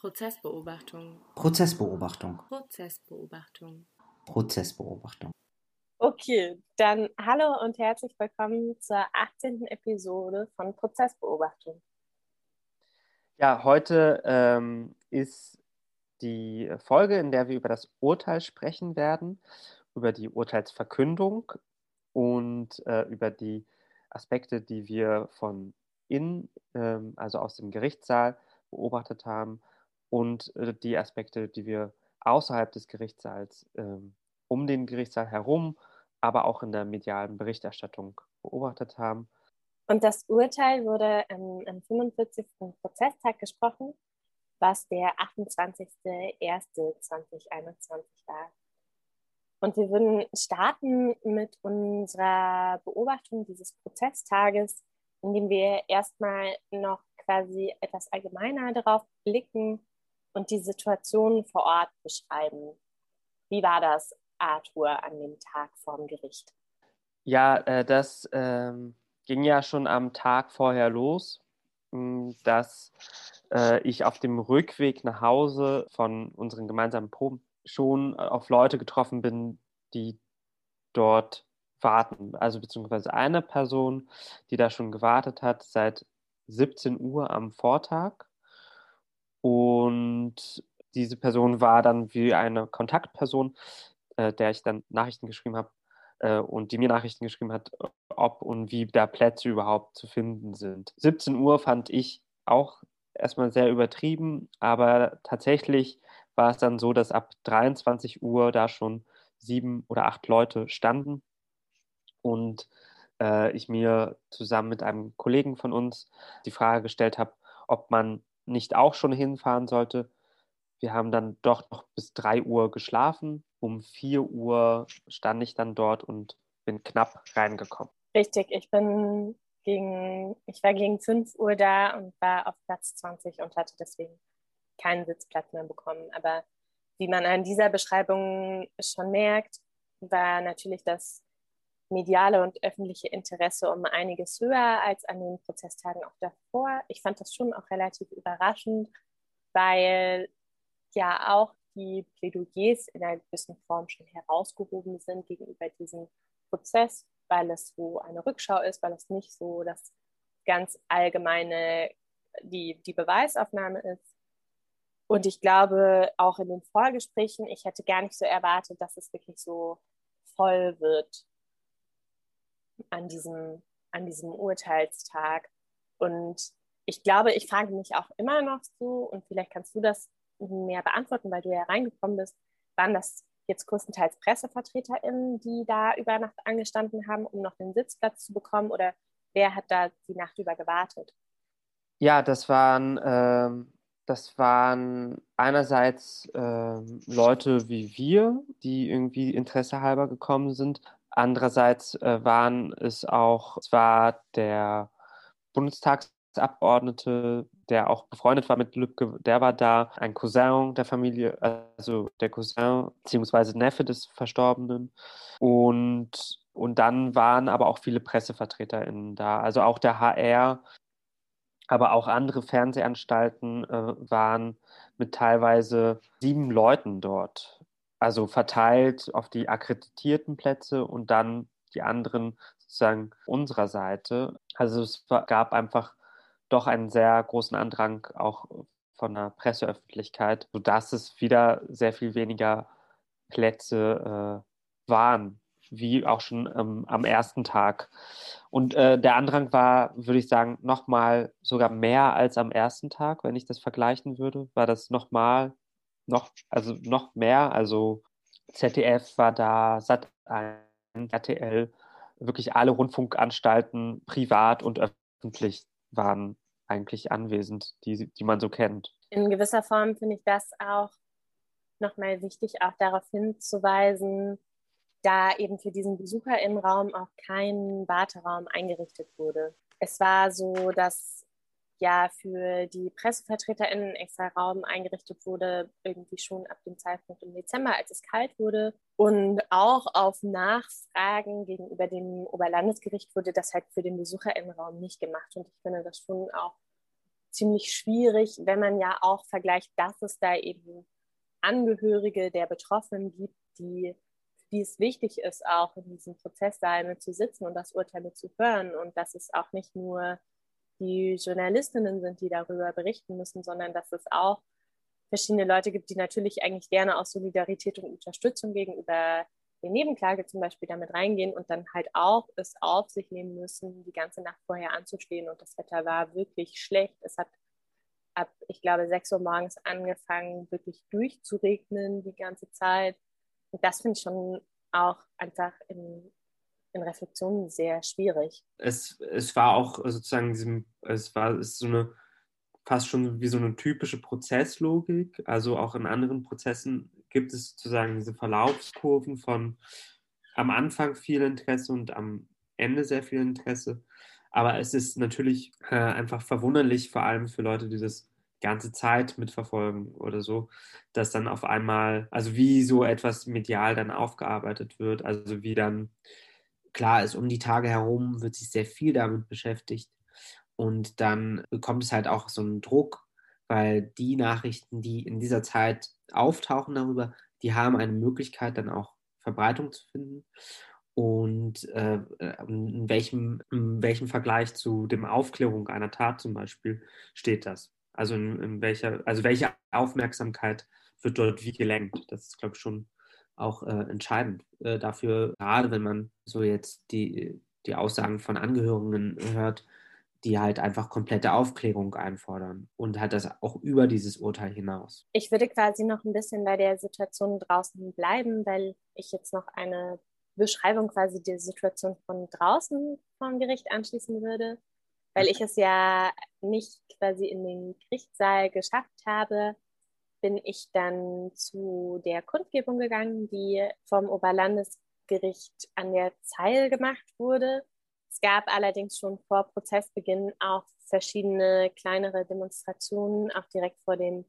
Prozessbeobachtung. Prozessbeobachtung. Prozessbeobachtung. Prozessbeobachtung. Okay, dann hallo und herzlich willkommen zur 18. Episode von Prozessbeobachtung. Ja, heute ähm, ist die Folge, in der wir über das Urteil sprechen werden, über die Urteilsverkündung und äh, über die Aspekte, die wir von innen, ähm, also aus dem Gerichtssaal, beobachtet haben und äh, die Aspekte, die wir außerhalb des Gerichtssaals, ähm, um den Gerichtssaal herum, aber auch in der medialen Berichterstattung beobachtet haben. Und das Urteil wurde ähm, am 45. Prozesstag gesprochen, was der 28.01.2021 war. Und wir würden starten mit unserer Beobachtung dieses Prozesstages, indem wir erstmal noch quasi etwas allgemeiner darauf blicken, und die Situation vor Ort beschreiben. Wie war das, Arthur, an dem Tag vorm Gericht? Ja, äh, das ähm, ging ja schon am Tag vorher los, hm, dass äh, ich auf dem Rückweg nach Hause von unseren gemeinsamen Proben schon auf Leute getroffen bin, die dort warten. Also beziehungsweise eine Person, die da schon gewartet hat seit 17 Uhr am Vortag und diese Person war dann wie eine Kontaktperson, äh, der ich dann Nachrichten geschrieben habe äh, und die mir Nachrichten geschrieben hat, ob und wie da Plätze überhaupt zu finden sind. 17 Uhr fand ich auch erstmal sehr übertrieben, aber tatsächlich war es dann so, dass ab 23 Uhr da schon sieben oder acht Leute standen und äh, ich mir zusammen mit einem Kollegen von uns die Frage gestellt habe, ob man nicht auch schon hinfahren sollte. Wir haben dann doch noch bis 3 Uhr geschlafen. Um 4 Uhr stand ich dann dort und bin knapp reingekommen. Richtig, ich bin gegen, ich war gegen 5 Uhr da und war auf Platz 20 und hatte deswegen keinen Sitzplatz mehr bekommen. Aber wie man an dieser Beschreibung schon merkt, war natürlich das mediale und öffentliche Interesse um einiges höher als an den Prozesstagen auch davor. Ich fand das schon auch relativ überraschend, weil ja auch die Plädoyers in einer gewissen Form schon herausgehoben sind gegenüber diesem Prozess, weil es so eine Rückschau ist, weil es nicht so das ganz allgemeine, die, die Beweisaufnahme ist. Und ich glaube, auch in den Vorgesprächen, ich hätte gar nicht so erwartet, dass es wirklich so voll wird an diesem, an diesem Urteilstag. Und ich glaube, ich frage mich auch immer noch so, und vielleicht kannst du das mehr beantworten, weil du ja reingekommen bist, waren das jetzt größtenteils PressevertreterInnen, die da über Nacht angestanden haben, um noch den Sitzplatz zu bekommen? Oder wer hat da die Nacht über gewartet? Ja, das waren, ähm, das waren einerseits ähm, Leute wie wir, die irgendwie Interesse halber gekommen sind, Andererseits äh, waren es auch zwar der Bundestagsabgeordnete, der auch befreundet war mit Lübcke, der war da, ein Cousin der Familie, also der Cousin bzw. Neffe des Verstorbenen. Und, und dann waren aber auch viele PressevertreterInnen da, also auch der HR, aber auch andere Fernsehanstalten äh, waren mit teilweise sieben Leuten dort also verteilt auf die akkreditierten Plätze und dann die anderen sozusagen unserer Seite. Also es gab einfach doch einen sehr großen Andrang auch von der Presseöffentlichkeit, sodass es wieder sehr viel weniger Plätze äh, waren, wie auch schon ähm, am ersten Tag. Und äh, der Andrang war, würde ich sagen, nochmal sogar mehr als am ersten Tag, wenn ich das vergleichen würde, war das nochmal noch, also noch mehr, also ZDF war da, Sat1, RTL, wirklich alle Rundfunkanstalten, privat und öffentlich, waren eigentlich anwesend, die, die man so kennt. In gewisser Form finde ich das auch nochmal wichtig, auch darauf hinzuweisen, da eben für diesen BesucherInnenraum auch kein Warteraum eingerichtet wurde. Es war so, dass ja für die PressevertreterInnen extra Raum eingerichtet wurde, irgendwie schon ab dem Zeitpunkt im Dezember, als es kalt wurde. Und auch auf Nachfragen gegenüber dem Oberlandesgericht wurde das halt für den BesucherInnenraum nicht gemacht. Und ich finde das schon auch ziemlich schwierig, wenn man ja auch vergleicht, dass es da eben Angehörige der Betroffenen gibt, die, die es wichtig ist, auch in diesem Prozesssaal zu sitzen und das Urteil zu hören und dass es auch nicht nur die Journalistinnen sind, die darüber berichten müssen, sondern dass es auch verschiedene Leute gibt, die natürlich eigentlich gerne aus Solidarität und Unterstützung gegenüber der Nebenklage zum Beispiel damit reingehen und dann halt auch es auf sich nehmen müssen, die ganze Nacht vorher anzustehen. Und das Wetter war wirklich schlecht. Es hat ab, ich glaube, 6 Uhr morgens angefangen, wirklich durchzuregnen die ganze Zeit. Und das finde ich schon auch einfach in, in Reflexion sehr schwierig. Es, es war auch sozusagen diesem, es war es so eine fast schon wie so eine typische Prozesslogik. Also auch in anderen Prozessen gibt es sozusagen diese Verlaufskurven von am Anfang viel Interesse und am Ende sehr viel Interesse. Aber es ist natürlich äh, einfach verwunderlich, vor allem für Leute, die das ganze Zeit mitverfolgen oder so, dass dann auf einmal, also wie so etwas medial dann aufgearbeitet wird, also wie dann klar ist, um die Tage herum wird sich sehr viel damit beschäftigt und dann bekommt es halt auch so einen Druck, weil die Nachrichten, die in dieser Zeit auftauchen darüber, die haben eine Möglichkeit, dann auch Verbreitung zu finden. Und äh, in, welchem, in welchem Vergleich zu dem Aufklärung einer Tat zum Beispiel steht das? Also in, in welcher, also welche Aufmerksamkeit wird dort wie gelenkt? Das ist, glaube ich, schon auch äh, entscheidend äh, dafür, gerade wenn man so jetzt die, die Aussagen von Angehörigen hört, die halt einfach komplette Aufklärung einfordern und halt das auch über dieses Urteil hinaus. Ich würde quasi noch ein bisschen bei der Situation draußen bleiben, weil ich jetzt noch eine Beschreibung quasi der Situation von draußen vom Gericht anschließen würde, weil ich es ja nicht quasi in den Gerichtssaal geschafft habe, bin ich dann zu der Kundgebung gegangen, die vom Oberlandesgericht an der Zeil gemacht wurde es gab allerdings schon vor Prozessbeginn auch verschiedene kleinere Demonstrationen, auch direkt vor dem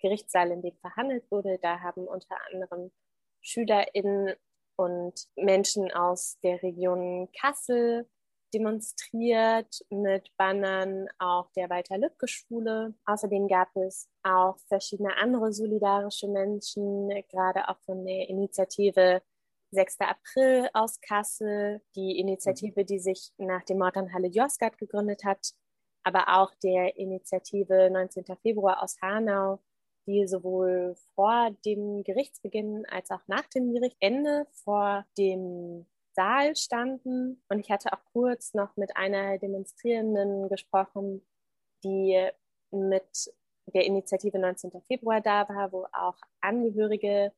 Gerichtssaal, in dem verhandelt wurde. Da haben unter anderem SchülerInnen und Menschen aus der Region Kassel demonstriert mit Bannern auch der Walter-Lübcke-Schule. Außerdem gab es auch verschiedene andere solidarische Menschen, gerade auch von der Initiative 6. April aus Kassel, die Initiative, die sich nach dem Mord an Halle Josgat gegründet hat, aber auch der Initiative 19. Februar aus Hanau, die sowohl vor dem Gerichtsbeginn als auch nach dem Gerichtsende vor dem Saal standen. Und ich hatte auch kurz noch mit einer Demonstrierenden gesprochen, die mit der Initiative 19. Februar da war, wo auch Angehörige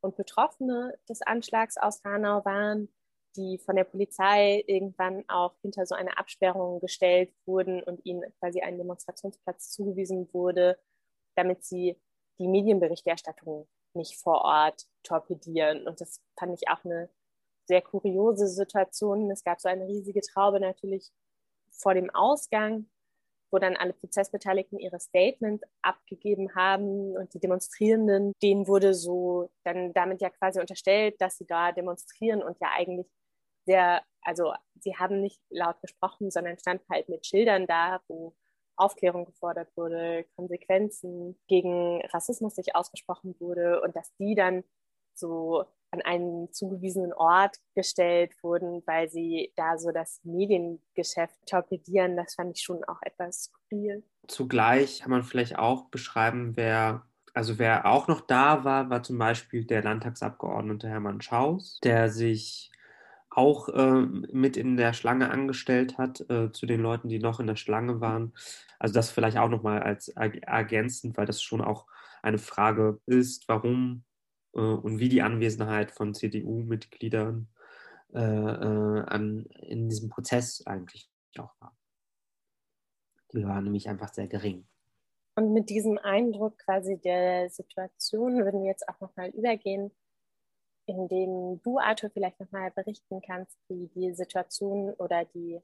und Betroffene des Anschlags aus Hanau waren, die von der Polizei irgendwann auch hinter so eine Absperrung gestellt wurden und ihnen quasi ein Demonstrationsplatz zugewiesen wurde, damit sie die Medienberichterstattung nicht vor Ort torpedieren. Und das fand ich auch eine sehr kuriose Situation. Es gab so eine riesige Traube natürlich vor dem Ausgang wo dann alle Prozessbeteiligten ihre Statements abgegeben haben und die Demonstrierenden, denen wurde so dann damit ja quasi unterstellt, dass sie da demonstrieren und ja eigentlich sehr, also sie haben nicht laut gesprochen, sondern standen halt mit Schildern da, wo Aufklärung gefordert wurde, Konsequenzen gegen Rassismus sich ausgesprochen wurde und dass die dann so an einen zugewiesenen Ort gestellt wurden, weil sie da so das Mediengeschäft torpedieren. Das fand ich schon auch etwas skurril. Zugleich kann man vielleicht auch beschreiben, wer, also wer auch noch da war, war zum Beispiel der Landtagsabgeordnete Hermann Schaus, der sich auch äh, mit in der Schlange angestellt hat, äh, zu den Leuten, die noch in der Schlange waren. Also das vielleicht auch nochmal als ergänzend, weil das schon auch eine Frage ist, warum äh, und wie die Anwesenheit von CDU-Mitgliedern äh, äh, an, in diesem Prozess eigentlich auch war. Die war nämlich einfach sehr gering. Und mit diesem Eindruck quasi der Situation würden wir jetzt auch nochmal übergehen, in dem du, Arthur, vielleicht nochmal berichten kannst, wie die Situation oder die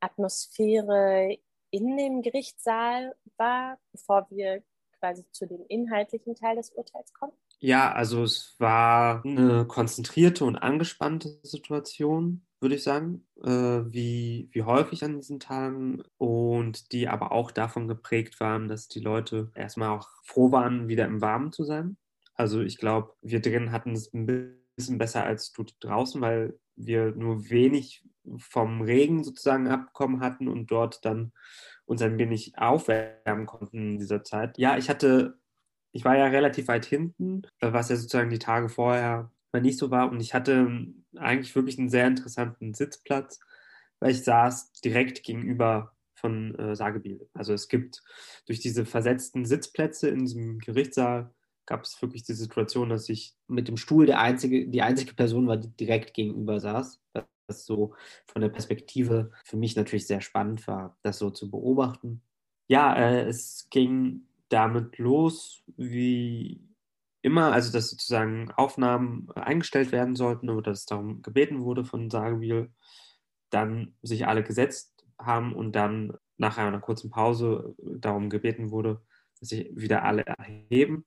Atmosphäre in dem Gerichtssaal war, bevor wir quasi zu dem inhaltlichen Teil des Urteils kommen. Ja, also es war eine konzentrierte und angespannte Situation. würde ich sagen, äh, wie, wie häufig an diesen Tagen und die aber auch davon geprägt waren, dass die Leute erstmal auch froh waren, wieder im Warmen zu sein. Also ich glaube, wir drin hatten es ein bisschen besser als du draußen, weil wir nur wenig vom Regen sozusagen abbekommen hatten und dort dann uns ein wenig aufwärmen konnten in dieser Zeit. Ja, ich hatte, ich war ja relativ weit hinten, was ja sozusagen die Tage vorher mal nicht so war und ich hatte eigentlich wirklich einen sehr interessanten Sitzplatz, weil ich saß direkt gegenüber von äh, Sagebiel. Also es gibt durch diese versetzten Sitzplätze in diesem Gerichtssaal gab es wirklich die Situation, dass ich mit dem Stuhl der einzige, die einzige Person war, die direkt gegenüber saß. Das so von der Perspektive für mich natürlich sehr spannend war, das so zu beobachten. Ja, äh, es ging damit los, wie immer, also dass sozusagen Aufnahmen eingestellt werden sollten oder dass darum gebeten wurde von Sagebiel, dann sich alle gesetzt haben und dann nach einer kurzen Pause darum gebeten wurde, dass sich wieder alle erheben.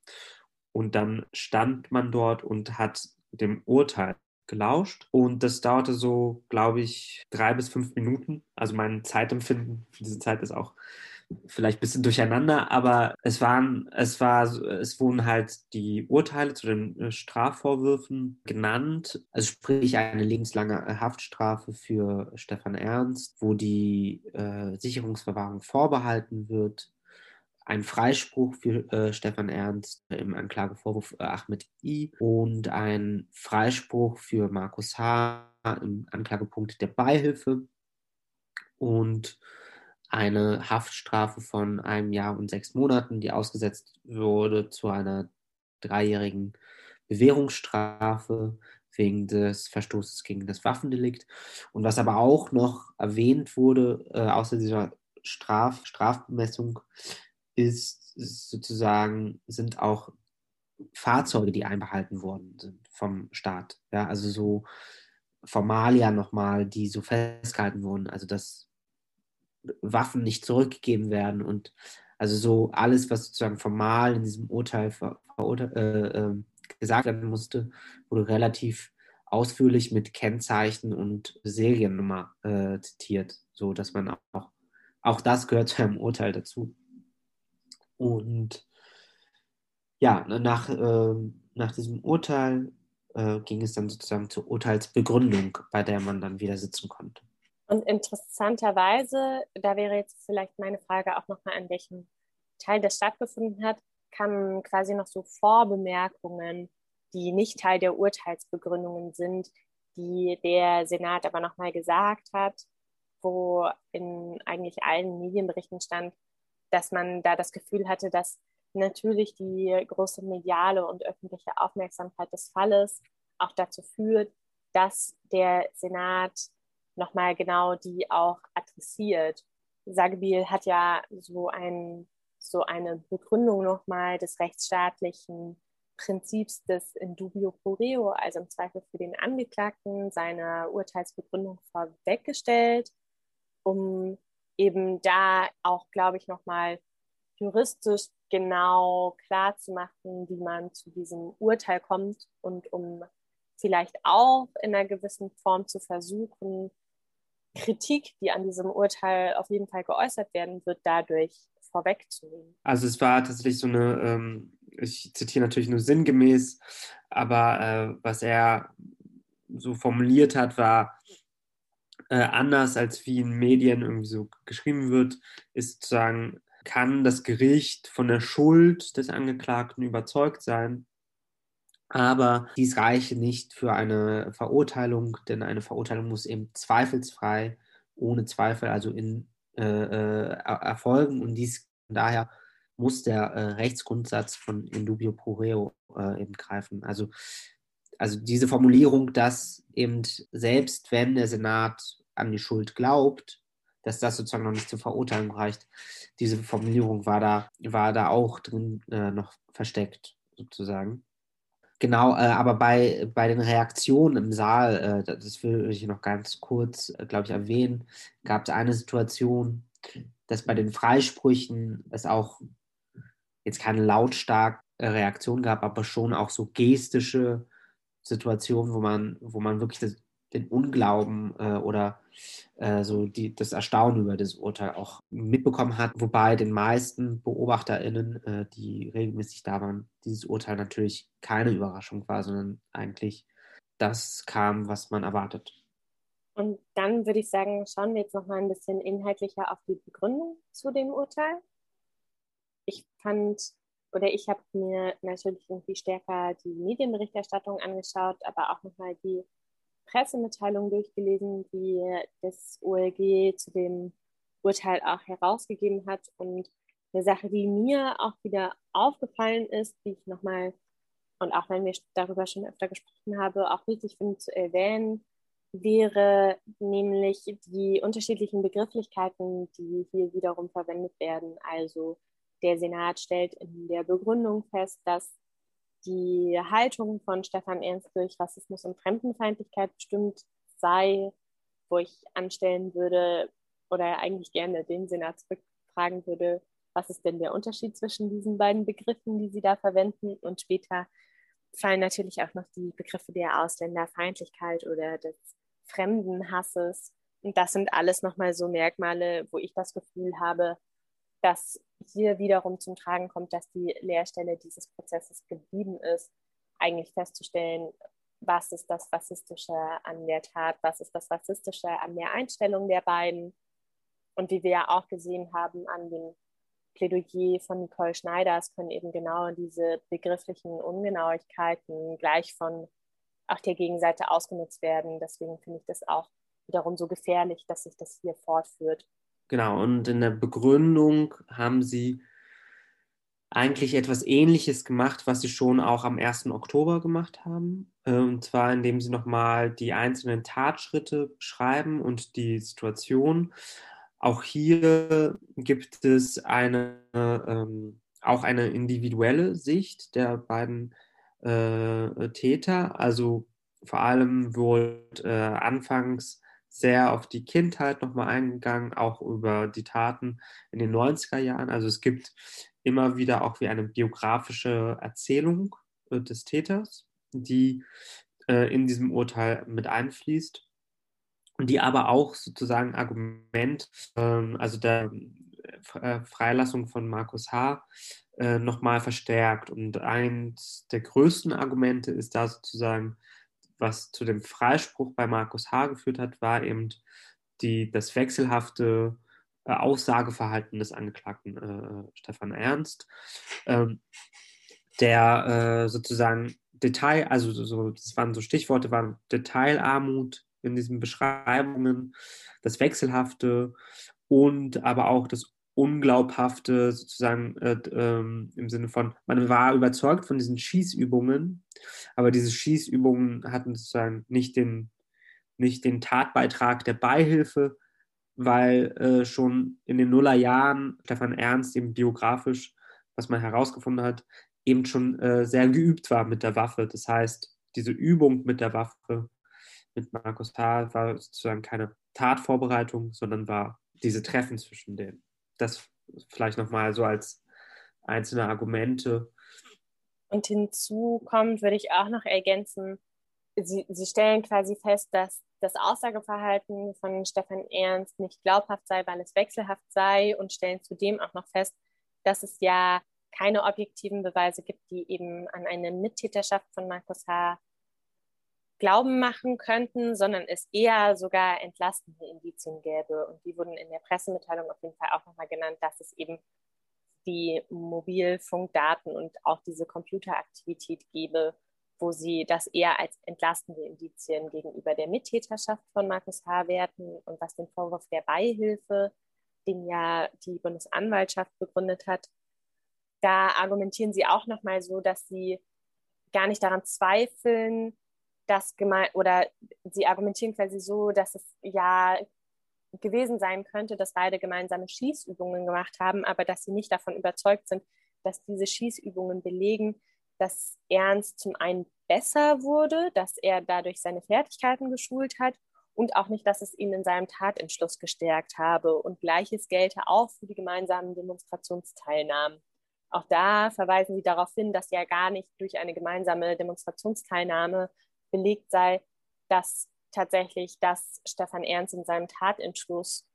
Und dann stand man dort und hat dem Urteil gelauscht. Und das dauerte so, glaube ich, drei bis fünf Minuten. Also mein Zeitempfinden für diese Zeit ist auch vielleicht ein bisschen durcheinander, aber es waren, es war, es wurden halt die Urteile zu den äh, Strafvorwürfen genannt. Also sprich eine lebenslange äh, Haftstrafe für Stefan Ernst, wo die äh, Sicherungsverwahrung vorbehalten wird. Ein Freispruch für äh, Stefan Ernst im Anklagevorwurf äh, Ahmed I und ein Freispruch für Markus H. im Anklagepunkt der Beihilfe und eine Haftstrafe von einem Jahr und sechs Monaten, die ausgesetzt wurde zu einer dreijährigen Bewährungsstrafe wegen des Verstoßes gegen das Waffendelikt. Und was aber auch noch erwähnt wurde, äh, außer dieser Straf Strafbemessung, ist sozusagen, sind auch Fahrzeuge, die einbehalten worden sind vom Staat. Ja, also so Formalia nochmal, die so festgehalten wurden. Also dass Waffen nicht zurückgegeben werden und also so alles, was sozusagen formal in diesem Urteil ver, ver, äh, äh, gesagt werden musste, wurde relativ ausführlich mit Kennzeichen und Seriennummer äh, zitiert, so dass man auch, auch das gehört zu einem Urteil dazu. Und ja, nach, ähm, nach diesem Urteil äh, ging es dann sozusagen zur Urteilsbegründung, bei der man dann wieder sitzen konnte. Und interessanterweise, da wäre jetzt vielleicht meine Frage auch nochmal, an welchem Teil das stattgefunden hat, kamen quasi noch so Vorbemerkungen, die nicht Teil der Urteilsbegründungen sind, die der Senat aber nochmal gesagt hat, wo in eigentlich allen Medienberichten stand, dass man da das Gefühl hatte, dass natürlich die große mediale und öffentliche Aufmerksamkeit des Falles auch dazu führt, dass der Senat nochmal genau die auch adressiert. Sagebiel hat ja so, ein, so eine Begründung nochmal des rechtsstaatlichen Prinzips des in dubio pro reo, also im Zweifel für den Angeklagten, seine Urteilsbegründung vorweggestellt, um eben da auch, glaube ich, nochmal juristisch genau klar zu machen, wie man zu diesem Urteil kommt und um vielleicht auch in einer gewissen Form zu versuchen, Kritik, die an diesem Urteil auf jeden Fall geäußert werden wird, dadurch vorwegzunehmen. Also es war tatsächlich so eine, ähm, ich zitiere natürlich nur sinngemäß, aber äh, was er so formuliert hat, war äh, anders als wie in Medien irgendwie so geschrieben wird, ist zu sagen, kann das Gericht von der Schuld des Angeklagten überzeugt sein, aber dies reiche nicht für eine Verurteilung, denn eine Verurteilung muss eben zweifelsfrei, ohne Zweifel, also in äh, äh, erfolgen. Und dies daher muss der äh, Rechtsgrundsatz von Indubio pro reo äh, eben greifen. Also, also diese Formulierung, dass eben selbst wenn der Senat an die Schuld glaubt, dass das sozusagen noch nicht zur Verurteilung reicht, diese Formulierung war da, war da auch drin äh, noch versteckt, sozusagen. Genau, äh, aber bei, bei den Reaktionen im Saal, äh, das will ich noch ganz kurz, äh, glaube ich, erwähnen, gab es eine Situation, dass bei den Freisprüchen es auch jetzt keine lautstarke Reaktion gab, aber schon auch so gestische Situationen, wo man, wo man wirklich das, den Unglauben äh, oder äh, so die, das Erstaunen über das Urteil auch mitbekommen hat, wobei den meisten BeobachterInnen, äh, die regelmäßig da waren, dieses Urteil natürlich keine Überraschung war, sondern eigentlich das kam, was man erwartet. Und dann würde ich sagen, schauen wir jetzt noch mal ein bisschen inhaltlicher auf die Begründung zu dem Urteil. Ich fand oder ich habe mir natürlich irgendwie stärker die Medienberichterstattung angeschaut, aber auch nochmal die Pressemitteilung durchgelesen, die das OLG zu dem Urteil auch herausgegeben hat. Und eine Sache, die mir auch wieder aufgefallen ist, die ich nochmal, und auch wenn wir darüber schon öfter gesprochen haben, auch wichtig finde zu erwähnen, wäre nämlich die unterschiedlichen Begrifflichkeiten, die hier wiederum verwendet werden. Also der Senat stellt in der Begründung fest, dass die Haltung von Stefan Ernst durch Rassismus und Fremdenfeindlichkeit bestimmt sei, wo ich anstellen würde oder eigentlich gerne den Senat zurückfragen würde, was ist denn der Unterschied zwischen diesen beiden Begriffen, die Sie da verwenden? Und später fallen natürlich auch noch die Begriffe der Ausländerfeindlichkeit oder des Fremdenhasses. Und das sind alles nochmal so Merkmale, wo ich das Gefühl habe, dass hier wiederum zum Tragen kommt, dass die Leerstelle dieses Prozesses geblieben ist, eigentlich festzustellen, was ist das Rassistische an der Tat, was ist das Rassistische an der Einstellung der beiden. Und wie wir ja auch gesehen haben an dem Plädoyer von Nicole Schneider, es können eben genau diese begrifflichen Ungenauigkeiten gleich von auch der Gegenseite ausgenutzt werden. Deswegen finde ich das auch wiederum so gefährlich, dass sich das hier fortführt. Genau, und in der Begründung haben sie eigentlich etwas Ähnliches gemacht, was sie schon auch am 1. Oktober gemacht haben. Äh, und zwar, indem sie nochmal die einzelnen Tatschritte beschreiben und die Situation. Auch hier gibt es eine, ähm, auch eine individuelle Sicht der beiden äh, Täter. Also vor allem wurde äh, anfangs sehr auf die Kindheit nochmal eingegangen, auch über die Taten in den 90er Jahren. Also es gibt immer wieder auch wie eine biografische Erzählung äh, des Täters, die äh, in diesem Urteil mit einfließt und die aber auch sozusagen Argument, ähm, also der äh, Freilassung von Markus H. Nochmal verstärkt. Und eins der größten Argumente ist da sozusagen was zu dem Freispruch bei Markus H. geführt hat, war eben die, das wechselhafte äh, Aussageverhalten des Angeklagten äh, Stefan Ernst, ähm, der äh, sozusagen Detail, also so, das waren so Stichworte, waren Detailarmut in diesen Beschreibungen, das Wechselhafte und aber auch das unglaubhafte, sozusagen äh, ähm, im Sinne von, man war überzeugt von diesen Schießübungen, aber diese Schießübungen hatten sozusagen nicht den, nicht den Tatbeitrag der Beihilfe, weil äh, schon in den Nullerjahren Stefan Ernst eben biografisch, was man herausgefunden hat, eben schon äh, sehr geübt war mit der Waffe. Das heißt, diese Übung mit der Waffe mit Markus H. war sozusagen keine Tatvorbereitung, sondern war diese Treffen zwischen denen das vielleicht nochmal so als einzelne Argumente. Und hinzu kommt, würde ich auch noch ergänzen, Sie, Sie stellen quasi fest, dass das Aussageverhalten von Stefan Ernst nicht glaubhaft sei, weil es wechselhaft sei und stellen zudem auch noch fest, dass es ja keine objektiven Beweise gibt, die eben an eine Mittäterschaft von Markus H. Glauben machen könnten, sondern es eher sogar entlastende Indizien gäbe. Und die wurden in der Pressemitteilung auf jeden Fall auch nochmal genannt, dass es eben die Mobilfunkdaten und auch diese Computeraktivität gäbe, wo sie das eher als entlastende Indizien gegenüber der Mittäterschaft von Markus H. werten und was den Vorwurf der Beihilfe, den ja die Bundesanwaltschaft begründet hat, da argumentieren sie auch nochmal so, dass sie gar nicht daran zweifeln, das gemeint oder sie argumentieren quasi so, dass es ja gewesen sein könnte, dass beide gemeinsame Schießübungen gemacht haben, aber dass sie nicht davon überzeugt sind, dass diese Schießübungen belegen, dass Ernst zum einen besser wurde, dass er dadurch seine Fertigkeiten geschult hat und auch nicht, dass es ihn in seinem Tatentschluss gestärkt habe. Und gleiches gelte auch für die gemeinsamen Demonstrationsteilnahmen. Auch da verweisen sie darauf hin, dass ja gar nicht durch eine gemeinsame Demonstrationsteilnahme belegt sei, dass tatsächlich, dass Stefan Ernst in seinem Tatentschluss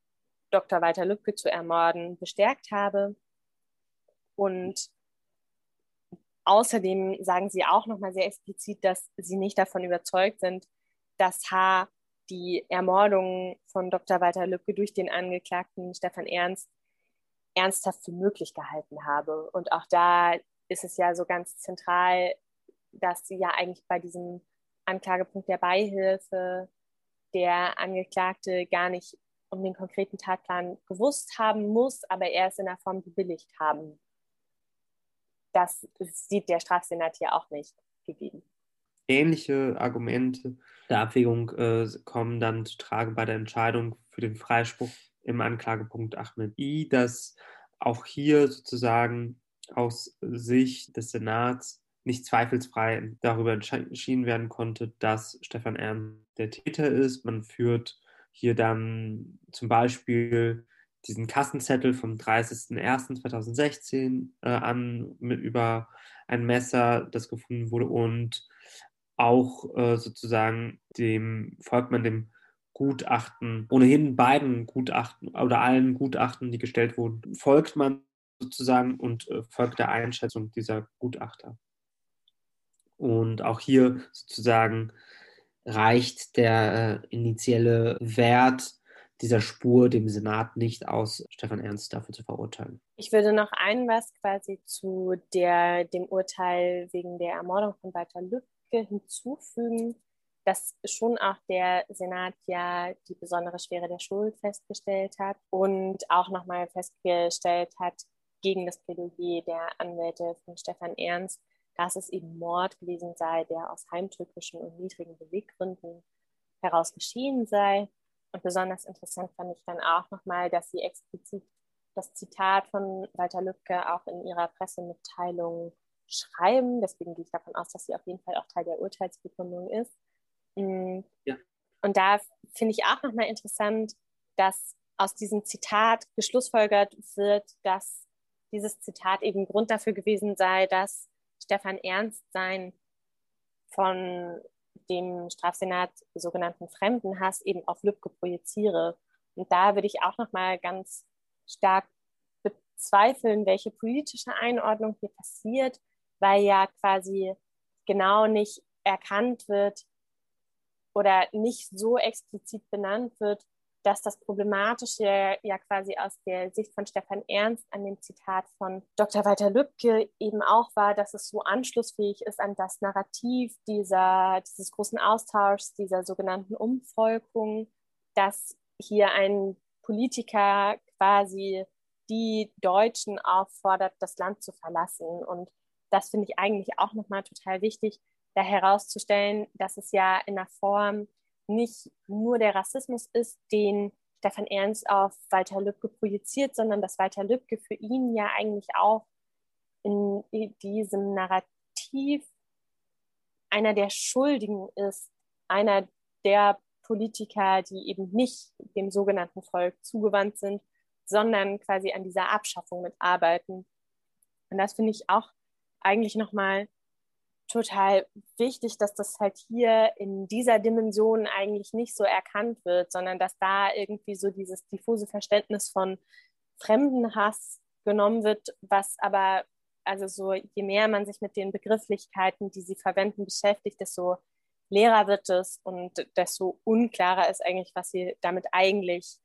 Dr. Walter Lübcke zu ermorden bestärkt habe. Und außerdem sagen sie auch nochmal sehr explizit, dass sie nicht davon überzeugt sind, dass H. die Ermordung von Dr. Walter Lübcke durch den Angeklagten Stefan Ernst ernsthaft für möglich gehalten habe. Und auch da ist es ja so ganz zentral, dass sie ja eigentlich bei diesem Anklagepunkt der Beihilfe der Angeklagte gar nicht um den konkreten Tatplan gewusst haben muss, aber er es in der Form gebilligt haben. Das sieht der Strafsenat hier auch nicht gegeben. Ähnliche Argumente der Abwägung äh, kommen dann zu tragen bei der Entscheidung für den Freispruch im Anklagepunkt Ahmed I, dass auch hier sozusagen aus Sicht des Senats nicht zweifelsfrei darüber entschieden werden konnte, dass Stefan Ernst der Täter ist. Man führt hier dann zum Beispiel diesen Kassenzettel vom 30.01.2016 äh, an mit über ein Messer, das gefunden wurde und auch äh, sozusagen dem folgt man dem Gutachten, ohnehin beiden Gutachten oder allen Gutachten, die gestellt wurden, folgt man sozusagen und äh, folgt der Einschätzung dieser Gutachter. Und auch hier sozusagen reicht der äh, initiale Wert dieser Spur dem Senat nicht aus, Stefan Ernst dafür zu verurteilen. Ich würde noch ein was quasi zu der, dem Urteil wegen der Ermordung von Walter Lübcke hinzufügen, dass schon auch der Senat ja die besondere Schwere der Schuld festgestellt hat und auch nochmal festgestellt hat gegen das Plädoyer der Anwälte von Stefan Ernst, dass es eben Mord gewesen sei, der aus heimtückischen und niedrigen Beweggründen heraus geschehen sei. Und besonders interessant fand ich dann auch nochmal, dass sie explizit das Zitat von Walter Lübcke auch in ihrer Pressemitteilung schreiben. Deswegen gehe ich davon aus, dass sie auf jeden Fall auch Teil der Urteilsbegründung ist. Mm. Ja. Und da finde ich auch nochmal interessant, dass aus diesem Zitat geschlussfolgert wird, dass dieses Zitat eben Grund dafür gewesen sei, dass Stefan Ernst sein von dem Strafsenat sogenannten Fremdenhass eben auf Lübcke projiziere. Und da würde ich auch nochmal ganz stark bezweifeln, welche politische Einordnung hier passiert, weil ja quasi genau nicht erkannt wird oder nicht so explizit benannt wird, dass das Problematische ja quasi aus der Sicht von Stefan Ernst an dem Zitat von Dr. Walter Lübcke eben auch war, dass es so anschlussfähig ist an das Narrativ dieser, dieses großen Austauschs, dieser sogenannten Umvolkung, dass hier ein Politiker quasi die Deutschen auffordert, das Land zu verlassen. Und das finde ich eigentlich auch nochmal total wichtig, da herauszustellen, dass es ja in der Form nicht nur der Rassismus ist, den Stefan Ernst auf Walter Lübcke projiziert, sondern dass Walter Lübcke für ihn ja eigentlich auch in diesem Narrativ einer der Schuldigen ist, einer der Politiker, die eben nicht dem sogenannten Volk zugewandt sind, sondern quasi an dieser Abschaffung mitarbeiten. Und das finde ich auch eigentlich nochmal total wichtig, dass das halt hier in dieser Dimension eigentlich nicht so erkannt wird, sondern dass da irgendwie so dieses diffuse Verständnis von Fremdenhass genommen wird, was aber, also so, je mehr man sich mit den Begrifflichkeiten, die sie verwenden, beschäftigt, desto leerer wird es und desto unklarer ist eigentlich, was sie damit eigentlich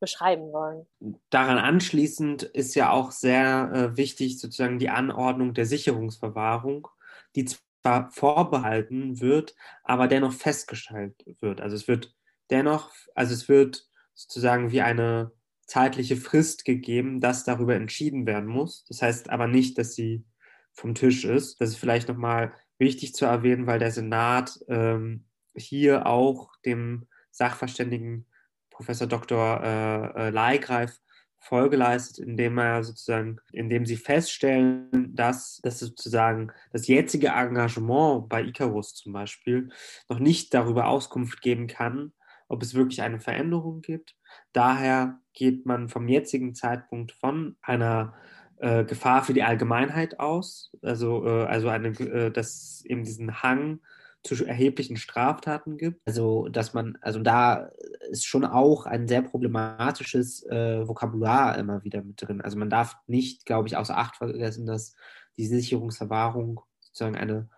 beschreiben wollen. Daran anschließend ist ja auch sehr äh, wichtig sozusagen die Anordnung der Sicherungsverwahrung die zwar vorbehalten wird, aber dennoch festgestellt wird. Also es wird dennoch, also es wird sozusagen wie eine zeitliche Frist gegeben, dass darüber entschieden werden muss. Das heißt aber nicht, dass sie vom Tisch ist. Das ist vielleicht nochmal wichtig zu erwähnen, weil der Senat ähm, hier auch dem Sachverständigen Professor Dr. Äh, äh, Leigreif Folge leistet, indem er sozusagen, indem sie feststellen, dass, dass sozusagen das jetzige Engagement bei Icarus zum Beispiel noch nicht darüber Auskunft geben kann, ob es wirklich eine Veränderung gibt. Daher geht man vom jetzigen Zeitpunkt von einer äh, Gefahr für die Allgemeinheit aus, also, äh, also eine, äh, dass eben diesen Hang zu erheblichen Straftaten gibt. Also, dass man, also da ist schon auch ein sehr problematisches äh, Vokabular immer wieder mit drin. Also man darf nicht, glaube ich, außer Acht vergessen, dass die Sicherungsverwahrung sozusagen eine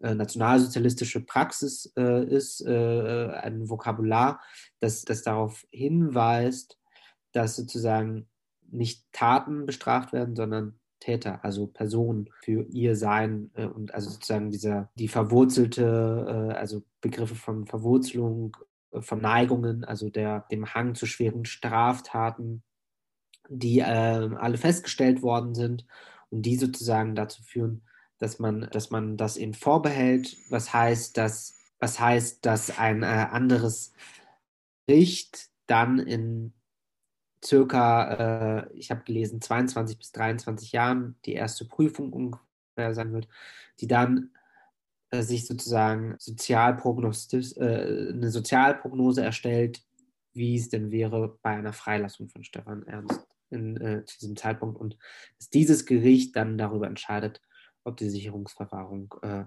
äh, nationalsozialistische Praxis äh, ist, äh, ein Vokabular, das, das darauf hinweist, dass sozusagen nicht Taten bestraft werden, sondern Täter, also Personen für ihr Sein äh, und also sozusagen dieser, die verwurzelte, äh, also Begriffe von Verwurzelung, äh, von Neigungen, also der, dem Hang zu schweren Straftaten, die ähm, alle festgestellt worden sind und die sozusagen dazu führen, dass man, dass man das in vorbehält, was heißt, dass, was heißt, dass ein äh, anderes Gericht dann in circa, äh, ich habe gelesen, 22 bis 23 Jahren die erste Prüfung ungefähr sein wird, die dann äh, sich sozusagen Sozialprognostis, äh, eine Sozialprognose erstellt, wie es denn wäre bei einer Freilassung von Stefan Ernst in, äh, zu diesem Zeitpunkt und dass dieses Gericht dann darüber entscheidet, ob die Sicherungsverwahrung äh,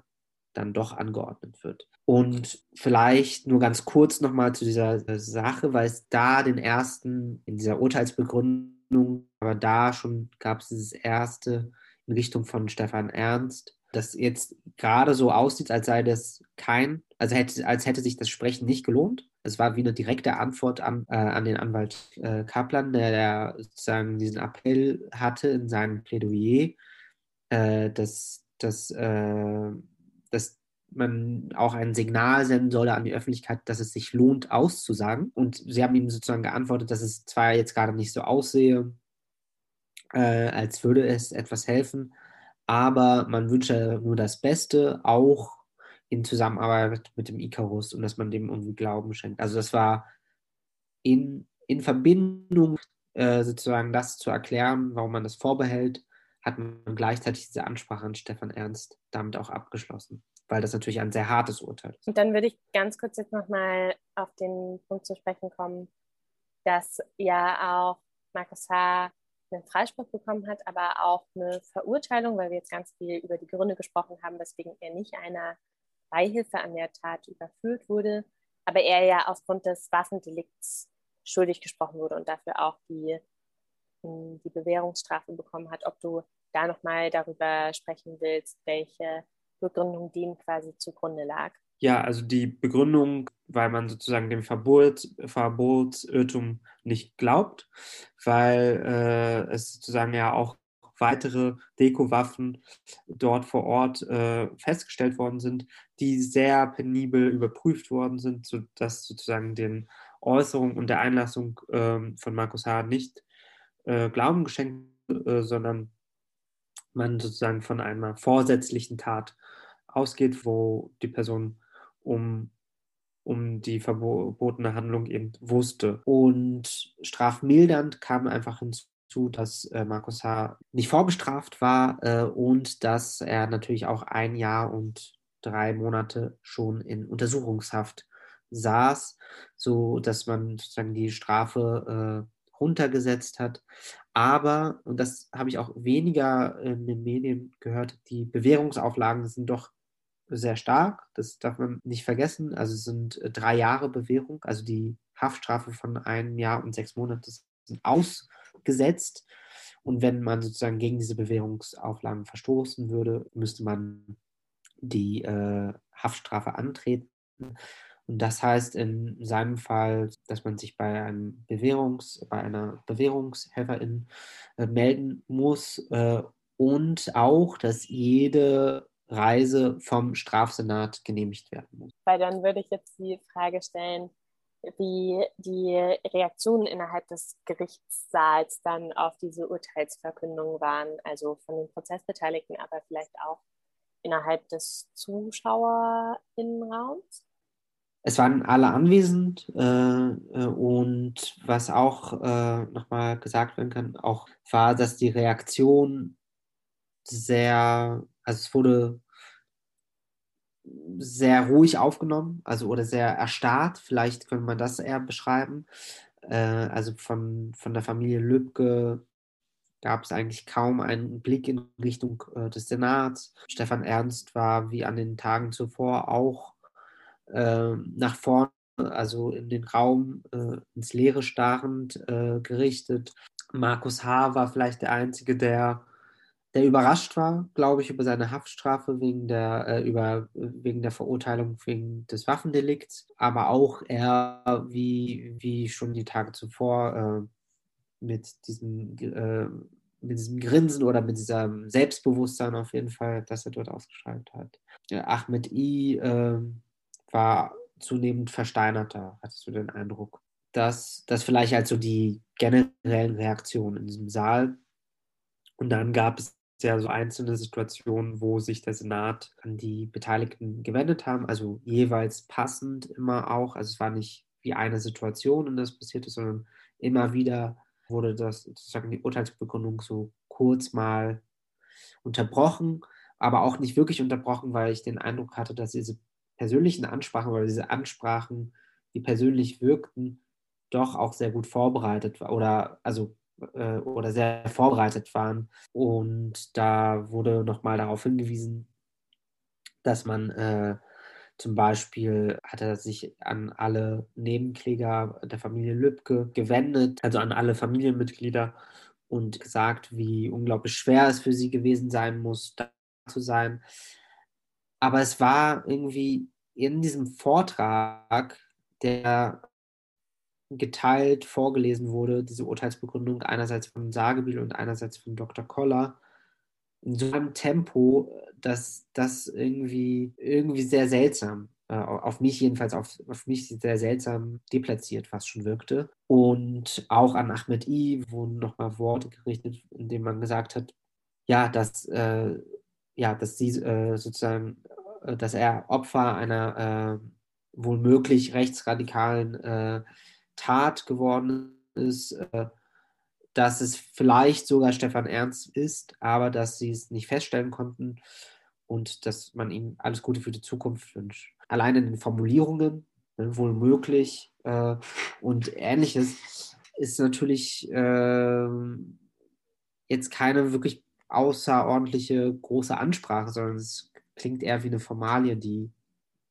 dann doch angeordnet wird. Und vielleicht nur ganz kurz nochmal zu dieser Sache, weil es da den ersten, in dieser Urteilsbegründung, aber da schon gab es dieses erste in Richtung von Stefan Ernst, das jetzt gerade so aussieht, als sei das kein, also hätte, als hätte sich das Sprechen nicht gelohnt. Es war wie eine direkte Antwort an, äh, an den Anwalt äh, Kaplan, der, der sozusagen diesen Appell hatte in seinem Plädoyer, äh, dass, dass, äh, dass man auch ein Signal senden solle an die Öffentlichkeit, dass es sich lohnt, auszusagen. Und sie haben ihm sozusagen geantwortet, dass es zwar jetzt gerade nicht so aussehe, äh, als würde es etwas helfen, aber man wünsche nur das Beste, auch in Zusammenarbeit mit dem Icarus und dass man dem irgendwie Glauben schenkt. Also das war in, in Verbindung äh, sozusagen das zu erklären, warum man das vorbehält, hat man gleichzeitig diese Ansprache an Stefan Ernst damit auch abgeschlossen, weil das natürlich ein sehr hartes Urteil ist. Und dann würde ich ganz kurz jetzt nochmal auf den Punkt zu sprechen kommen, dass ja auch Markus H. einen Freispruch bekommen hat, aber auch eine Verurteilung, weil wir jetzt ganz viel über die Gründe gesprochen haben, weswegen er nicht einer Beihilfe an der Tat überführt wurde, aber er ja aufgrund des Waffendelikts schuldig gesprochen wurde und dafür auch die, die Bewährungsstrafe bekommen hat. Ob du da nochmal darüber sprechen willst, welche Begründung dem quasi zugrunde lag? Ja, also die Begründung, weil man sozusagen dem Verbot, Verbotsirrtum nicht glaubt, weil äh, es sozusagen ja auch weitere Dekowaffen dort vor Ort äh, festgestellt worden sind, die sehr penibel überprüft worden sind, sodass sozusagen den Äußerungen und der Einlassung äh, von Markus H. nicht äh, Glauben geschenkt, äh, sondern man sozusagen von einer vorsätzlichen Tat ausgeht, wo die Person um um die verbotene Handlung eben wusste. Und strafmildernd kam einfach hinzu, zu, dass äh, Markus H. nicht vorbestraft war äh, und dass er natürlich auch ein Jahr und drei Monate schon in Untersuchungshaft saß, so dass man sozusagen die Strafe äh, runtergesetzt hat. Aber, und das habe ich auch weniger in den Medien gehört, die Bewährungsauflagen sind doch sehr stark. Das darf man nicht vergessen. Also es sind äh, drei Jahre Bewährung, also die Haftstrafe von einem Jahr und sechs Monaten sind aus gesetzt. Und wenn man sozusagen gegen diese Bewährungsauflagen verstoßen würde, müsste man die äh, Haftstrafe antreten. Und das heißt in seinem Fall, dass man sich bei, einem Bewährungs-, bei einer Bewährungshelferin äh, melden muss äh, und auch, dass jede Reise vom Strafsenat genehmigt werden muss. Weil dann würde ich jetzt die Frage stellen, wie die Reaktionen innerhalb des Gerichtssaals dann auf diese Urteilsverkündung waren, also von den Prozessbeteiligten, aber vielleicht auch innerhalb des Zuschauerinnenraums? Es waren alle anwesend äh, äh, und was auch äh, nochmal gesagt werden kann, auch war, dass die Reaktion sehr, also es wurde sehr ruhig aufgenommen, also oder sehr erstarrt, vielleicht könnte man das eher beschreiben. Äh, also von, von der Familie Lübcke gab es eigentlich kaum einen Blick in Richtung äh, des Senats. Stefan Ernst war wie an den Tagen zuvor auch nach vorne, also in den Raum, äh, ins Leere starrend äh, gerichtet. Markus H. war vielleicht der Einzige, der, der überrascht war, glaube ich, über seine Haftstrafe wegen der, äh, über, wegen der Verurteilung wegen des Waffendelikts, aber auch er, wie, wie schon die Tage zuvor, äh, mit diesem äh, mit diesem Grinsen oder mit diesem Selbstbewusstsein auf jeden Fall, das er dort ausgestrahlt hat. Ahmed I äh, war zunehmend versteinerter, hattest du den Eindruck. Das, das vielleicht also die generellen Reaktionen in diesem Saal. Und dann gab es ja so einzelne Situationen, wo sich der Senat an die Beteiligten gewendet haben, also jeweils passend immer auch. Also es war nicht wie eine Situation, in das passiert ist, sondern immer wieder wurde das sozusagen die Urteilsbegründung so kurz mal unterbrochen, aber auch nicht wirklich unterbrochen, weil ich den Eindruck hatte, dass diese persönlichen Ansprachen oder diese Ansprachen, die persönlich wirkten, doch auch sehr gut vorbereitet oder also äh, oder sehr vorbereitet waren. Und da wurde nochmal darauf hingewiesen, dass man äh, zum Beispiel hat er sich an alle Nebenkläger der Familie Lübcke gewendet, also an alle Familienmitglieder und gesagt, wie unglaublich schwer es für sie gewesen sein muss, da zu sein. Aber es war irgendwie in diesem Vortrag, der geteilt vorgelesen wurde, diese Urteilsbegründung einerseits von Sagebiel und einerseits von Dr. Koller, in so einem Tempo, dass das irgendwie, irgendwie sehr seltsam, äh, auf mich jedenfalls, auf, auf mich sehr seltsam deplatziert fast schon wirkte. Und auch an Ahmed I wurden nochmal Worte gerichtet, in denen man gesagt hat, ja, dass, äh, ja, dass sie äh, sozusagen, äh, dass er Opfer einer äh, wohl möglich rechtsradikalen äh, Tat geworden ist dass es vielleicht sogar Stefan Ernst ist, aber dass sie es nicht feststellen konnten und dass man ihm alles Gute für die Zukunft wünscht. Allein in den Formulierungen, ne, wohl möglich äh, und ähnliches, ist natürlich äh, jetzt keine wirklich außerordentliche große Ansprache, sondern es klingt eher wie eine Formalie, die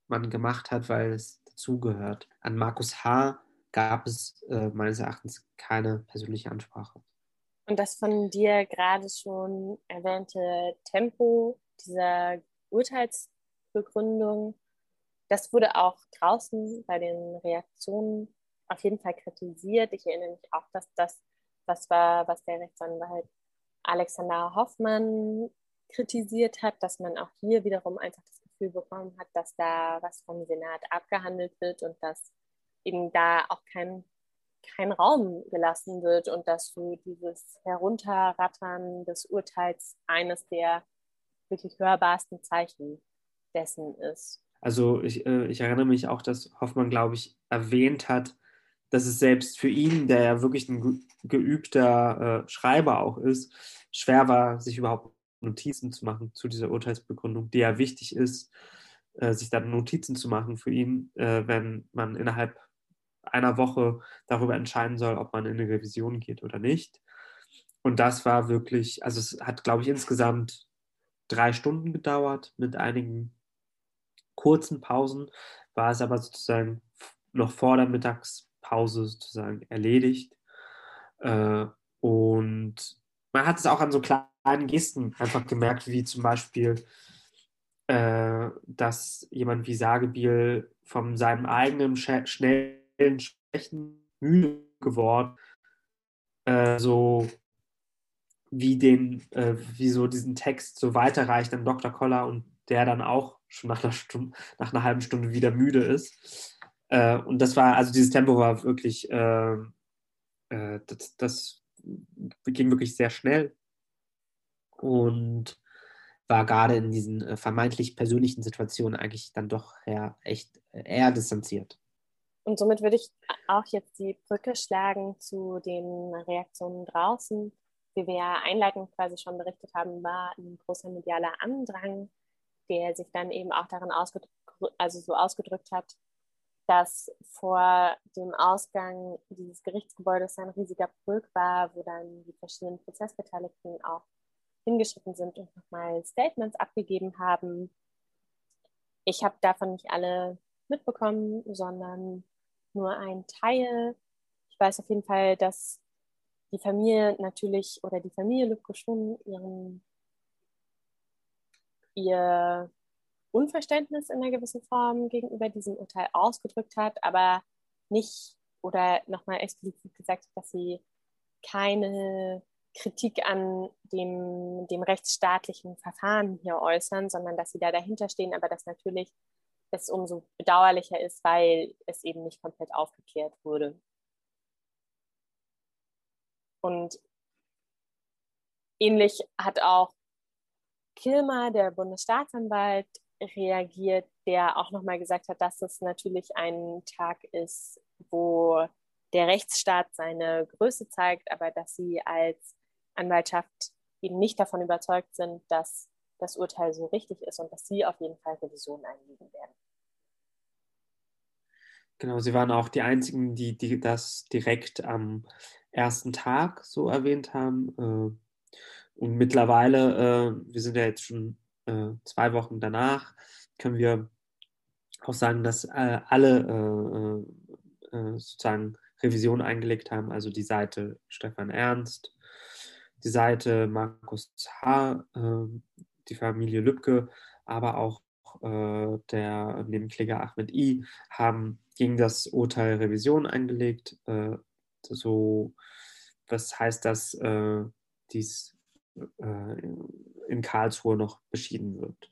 man gemacht hat, weil es dazugehört. An Markus H gab es äh, meines Erachtens keine persönliche Ansprache. Und das von dir gerade schon erwähnte Tempo dieser Urteilsbegründung, das wurde auch draußen bei den Reaktionen auf jeden Fall kritisiert. Ich erinnere mich auch, dass das was war, was der Rechtsanwalt Alexander Hoffmann kritisiert hat, dass man auch hier wiederum einfach das Gefühl bekommen hat, dass da was vom Senat abgehandelt wird und dass eben da auch kein, kein Raum gelassen wird und dass so dieses Herunterrattern des Urteils eines der wirklich hörbarsten Zeichen dessen ist. Also ich, äh, ich erinnere mich auch, dass Hoffmann, glaube ich, erwähnt hat, dass es selbst für ihn, der ja wirklich ein geübter äh, Schreiber auch ist, schwer war, sich überhaupt Notizen zu machen zu dieser Urteilsbegründung, die ja wichtig ist, äh, sich dann Notizen zu machen für ihn, äh, wenn man innerhalb einer Woche darüber entscheiden soll, ob man in eine Revision geht oder nicht. Und das war wirklich, also es hat, glaube ich, insgesamt drei Stunden gedauert mit einigen kurzen Pausen, war es aber sozusagen noch vor der Mittagspause sozusagen erledigt. Äh, und man hat es auch an so kleinen Gesten einfach gemerkt, wie zum Beispiel, äh, dass jemand wie Sagebiel von seinem eigenen schnell Schwächen müde geworden, äh, so wie den, äh, wie so diesen Text so weiterreicht an Dr. Koller und der dann auch schon nach einer Stunde, nach einer halben Stunde wieder müde ist. Äh, und das war, also dieses Tempo war wirklich, äh, äh, das, das ging wirklich sehr schnell und war gerade in diesen äh, vermeintlich persönlichen Situationen eigentlich dann doch eher, echt eher distanziert. Und somit würde ich auch jetzt die Brücke schlagen zu den Reaktionen draußen. Wie wir ja einleitend quasi schon berichtet haben, war ein großer medialer Andrang, der sich dann eben auch darin ausgedrückt, also so ausgedrückt hat, dass vor dem Ausgang dieses Gerichtsgebäudes ein riesiger Pulk war, wo dann die verschiedenen Prozessbeteiligten auch hingeschritten sind und nochmal Statements abgegeben haben. Ich habe davon nicht alle mitbekommen, sondern nur ein Teil. Ich weiß auf jeden Fall, dass die Familie natürlich oder die Familie Lübcke schon ihren, ihr Unverständnis in einer gewissen Form gegenüber diesem Urteil ausgedrückt hat, aber nicht oder nochmal explizit gesagt hat, dass sie keine Kritik an dem, dem rechtsstaatlichen Verfahren hier äußern, sondern dass sie da dahinter stehen, aber dass natürlich es umso bedauerlicher ist, weil es eben nicht komplett aufgeklärt wurde. Und ähnlich hat auch Kilmer, der Bundesstaatsanwalt, reagiert, der auch nochmal gesagt hat, dass es natürlich ein Tag ist, wo der Rechtsstaat seine Größe zeigt, aber dass sie als Anwaltschaft eben nicht davon überzeugt sind, dass das Urteil so richtig ist und dass sie auf jeden Fall Revision einlegen werden. Genau, sie waren auch die einzigen, die, die das direkt am ersten Tag so erwähnt haben. Äh, und mittlerweile, äh, wir sind ja jetzt schon zwei Wochen danach, können wir auch sagen, dass alle sozusagen Revision eingelegt haben, also die Seite Stefan Ernst, die Seite Markus H., die Familie Lübcke, aber auch der Nebenkläger Ahmed I. haben gegen das Urteil Revision eingelegt. so, was heißt, dass dies äh, in Karlsruhe noch beschieden wird.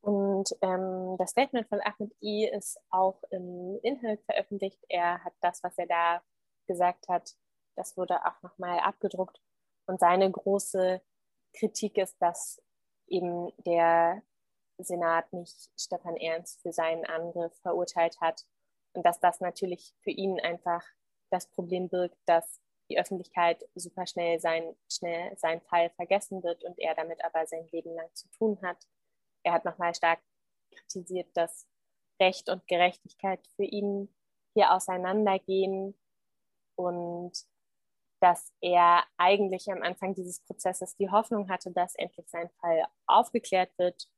Und ähm, das Statement von Ahmed I ist auch im Inhalt veröffentlicht. Er hat das, was er da gesagt hat, das wurde auch nochmal abgedruckt. Und seine große Kritik ist, dass eben der Senat nicht Stefan Ernst für seinen Angriff verurteilt hat. Und dass das natürlich für ihn einfach das Problem birgt, dass die Öffentlichkeit super schnell sein, schnell sein Fall vergessen wird und er damit aber sein Leben lang zu tun hat. Er hat nochmal stark kritisiert, dass Recht und Gerechtigkeit für ihn hier auseinandergehen und dass er eigentlich am Anfang dieses Prozesses die Hoffnung hatte, dass endlich sein Fall aufgeklärt wird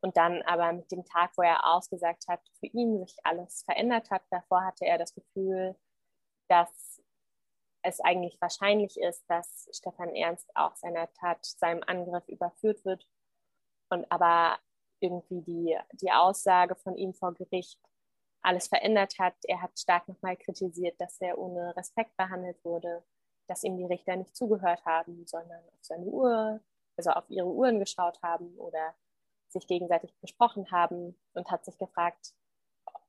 und dann aber mit dem Tag, wo er ausgesagt hat, für ihn sich alles verändert hat. Davor hatte er das Gefühl, dass es eigentlich wahrscheinlich ist, dass Stefan Ernst auch seiner Tat, seinem Angriff überführt wird und aber irgendwie die, die Aussage von ihm vor Gericht alles verändert hat. Er hat stark nochmal kritisiert, dass er ohne Respekt behandelt wurde, dass ihm die Richter nicht zugehört haben, sondern auf seine Uhr, also auf ihre Uhren geschaut haben oder sich gegenseitig besprochen haben und hat sich gefragt,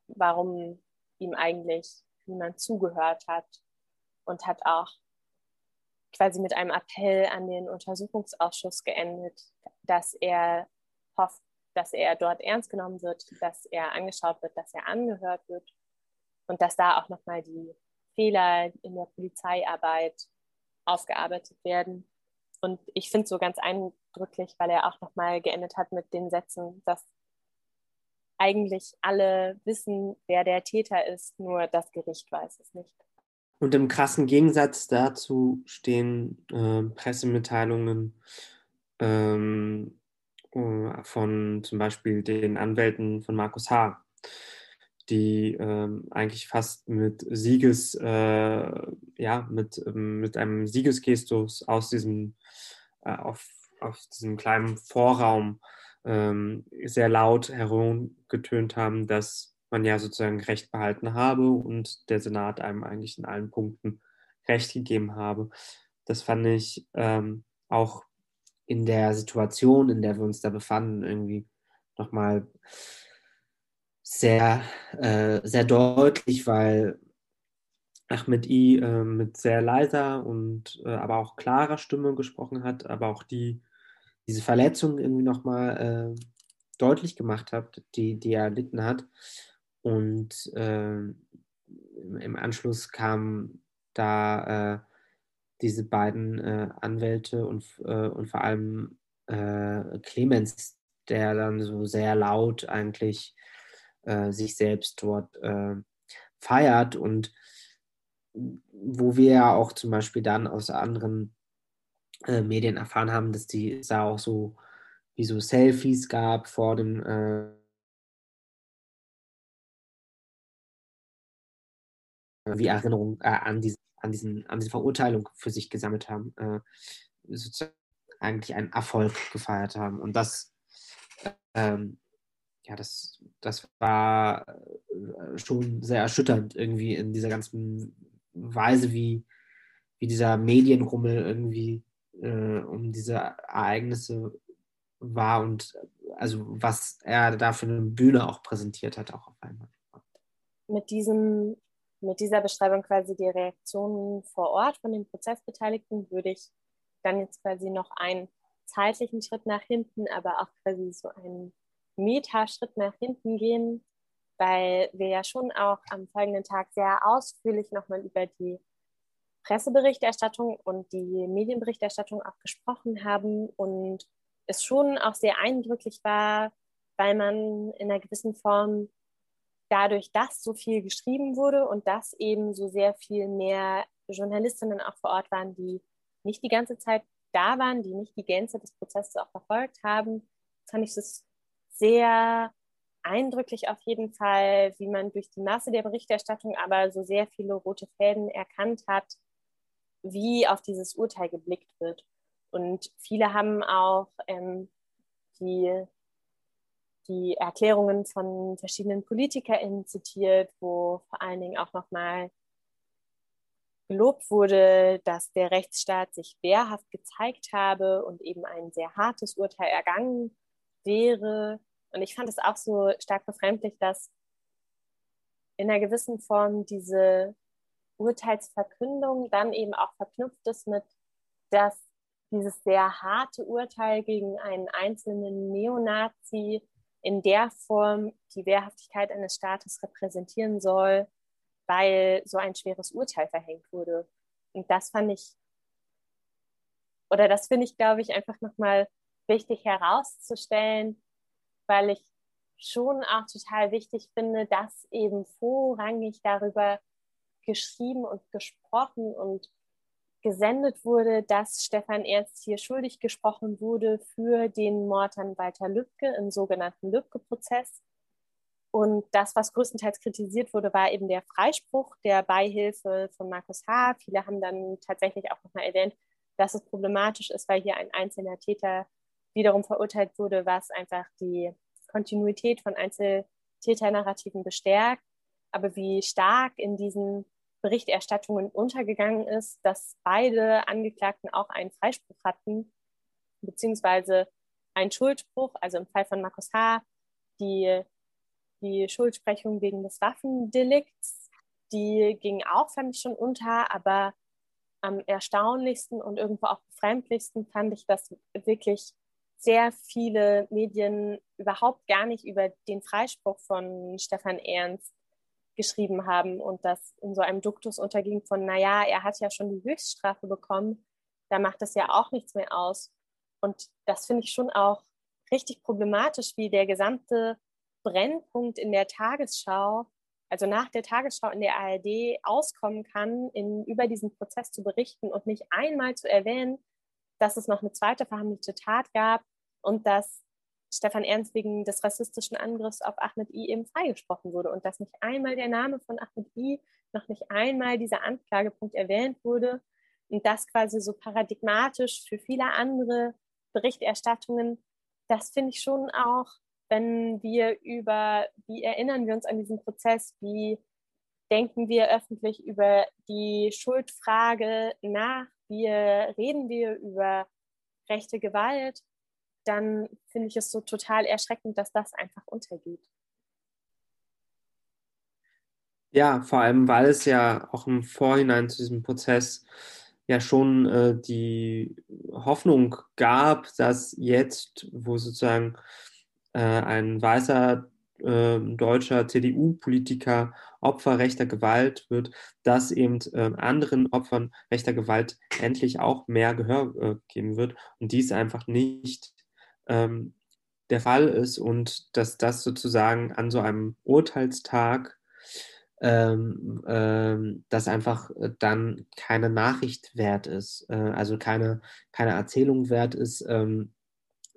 warum ihm eigentlich niemand zugehört hat und hat auch quasi mit einem Appell an den Untersuchungsausschuss geendet, dass er hofft, dass er dort ernst genommen wird, dass er angeschaut wird, dass er angehört wird und dass da auch nochmal die Fehler in der Polizeiarbeit aufgearbeitet werden. Und ich finde es so ganz eindrücklich, weil er auch nochmal geendet hat mit den Sätzen, dass eigentlich alle wissen, wer der Täter ist, nur das Gericht weiß es nicht. Und im krassen Gegensatz dazu stehen äh, Pressemitteilungen ähm, äh, von zum Beispiel den Anwälten von Markus H., die ähm, eigentlich fast mit Sieges, äh, ja, mit, ähm, mit einem Siegesgestus aus diesem, äh, auf, auf diesem kleinen Vorraum ähm, sehr laut herumgetönt haben, dass man ja sozusagen Recht behalten habe und der Senat einem eigentlich in allen Punkten Recht gegeben habe. Das fand ich ähm, auch in der Situation, in der wir uns da befanden, irgendwie nochmal sehr, äh, sehr deutlich, weil Ahmed I äh, mit sehr leiser und äh, aber auch klarer Stimme gesprochen hat, aber auch die diese Verletzung irgendwie nochmal äh, deutlich gemacht hat, die, die er erlitten hat. Und äh, im Anschluss kamen da äh, diese beiden äh, Anwälte und, äh, und vor allem äh, Clemens, der dann so sehr laut eigentlich äh, sich selbst dort feiert und wo wir ja auch zum Beispiel dann aus anderen Medien erfahren haben, dass die da auch so wie so Selfies gab vor dem wie Erinnerung äh, an, diese, an, diesen, an diese Verurteilung für sich gesammelt haben, äh, sozusagen eigentlich einen Erfolg gefeiert haben. Und das, ähm, ja, das, das war äh, schon sehr erschütternd irgendwie in dieser ganzen Weise, wie, wie dieser Medienrummel irgendwie äh, um diese Ereignisse war und also was er da für eine Bühne auch präsentiert hat, auch auf einmal. Mit diesem, mit dieser Beschreibung quasi die Reaktionen vor Ort von den Prozessbeteiligten würde ich dann jetzt quasi noch einen zeitlichen Schritt nach hinten, aber auch quasi so einen Metaschritt nach hinten gehen, weil wir ja schon auch am folgenden Tag sehr ausführlich nochmal über die Presseberichterstattung und die Medienberichterstattung auch gesprochen haben und es schon auch sehr eindrücklich war, weil man in einer gewissen Form dadurch, dass so viel geschrieben wurde und dass eben so sehr viel mehr Journalistinnen auch vor Ort waren, die nicht die ganze Zeit da waren, die nicht die Gänze des Prozesses auch verfolgt haben, fand ich es sehr eindrücklich auf jeden Fall, wie man durch die Masse der Berichterstattung aber so sehr viele rote Fäden erkannt hat, wie auf dieses Urteil geblickt wird. Und viele haben auch ähm, die, die Erklärungen von verschiedenen PolitikerInnen zitiert, wo vor allen Dingen auch nochmal gelobt wurde, dass der Rechtsstaat sich wehrhaft gezeigt habe und eben ein sehr hartes Urteil ergangen wäre. Und ich fand es auch so stark befremdlich, dass in einer gewissen Form diese Urteilsverkündung dann eben auch verknüpft ist mit, dass dieses sehr harte Urteil gegen einen einzelnen Neonazi in der Form die Wehrhaftigkeit eines Staates repräsentieren soll, weil so ein schweres Urteil verhängt wurde. Und das fand ich, oder das finde ich, glaube ich, einfach nochmal wichtig herauszustellen, weil ich schon auch total wichtig finde, dass eben vorrangig darüber geschrieben und gesprochen und gesendet wurde, dass Stefan Ernst hier schuldig gesprochen wurde für den Mord an Walter Lübcke im sogenannten Lübcke-Prozess. Und das, was größtenteils kritisiert wurde, war eben der Freispruch der Beihilfe von Markus H. Viele haben dann tatsächlich auch nochmal erwähnt, dass es problematisch ist, weil hier ein einzelner Täter wiederum verurteilt wurde, was einfach die Kontinuität von Einzeltäternarrativen bestärkt. Aber wie stark in diesen Berichterstattungen untergegangen ist, dass beide Angeklagten auch einen Freispruch hatten, beziehungsweise einen Schuldspruch, also im Fall von Markus H., die, die Schuldsprechung wegen des Waffendelikts, die ging auch, fand ich schon unter, aber am erstaunlichsten und irgendwo auch befremdlichsten fand ich, dass wirklich sehr viele Medien überhaupt gar nicht über den Freispruch von Stefan Ernst geschrieben haben und das in so einem Duktus unterging von, naja, er hat ja schon die Höchststrafe bekommen, da macht das ja auch nichts mehr aus. Und das finde ich schon auch richtig problematisch, wie der gesamte Brennpunkt in der Tagesschau, also nach der Tagesschau in der ARD, auskommen kann, in, über diesen Prozess zu berichten und nicht einmal zu erwähnen, dass es noch eine zweite verhandelte Tat gab und dass Stefan Ernst wegen des rassistischen Angriffs auf Ahmed I eben freigesprochen wurde und dass nicht einmal der Name von Ahmed I, noch nicht einmal dieser Anklagepunkt erwähnt wurde und das quasi so paradigmatisch für viele andere Berichterstattungen, das finde ich schon auch, wenn wir über, wie erinnern wir uns an diesen Prozess, wie denken wir öffentlich über die Schuldfrage nach, wie reden wir über rechte Gewalt dann finde ich es so total erschreckend, dass das einfach untergeht. Ja, vor allem, weil es ja auch im Vorhinein zu diesem Prozess ja schon äh, die Hoffnung gab, dass jetzt, wo sozusagen äh, ein weißer äh, deutscher CDU-Politiker Opfer rechter Gewalt wird, dass eben äh, anderen Opfern rechter Gewalt endlich auch mehr Gehör äh, geben wird und dies einfach nicht ähm, der Fall ist und dass das sozusagen an so einem Urteilstag ähm, ähm, das einfach äh, dann keine Nachricht wert ist, äh, also keine, keine Erzählung wert ist, ähm,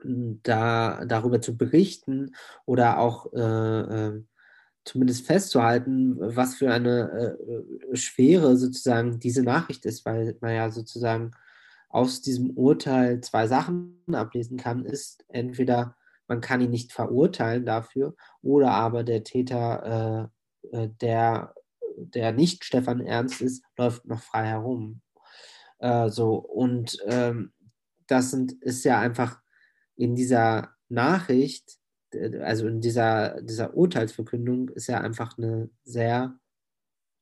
da, darüber zu berichten oder auch äh, äh, zumindest festzuhalten, was für eine äh, Schwere sozusagen diese Nachricht ist, weil man ja sozusagen aus diesem Urteil zwei Sachen ablesen kann, ist entweder man kann ihn nicht verurteilen dafür oder aber der Täter, äh, äh der, der nicht Stefan Ernst ist, läuft noch frei herum. Äh, so und ähm, das sind, ist ja einfach in dieser Nachricht also in dieser, dieser Urteilsverkündung ist ja einfach eine sehr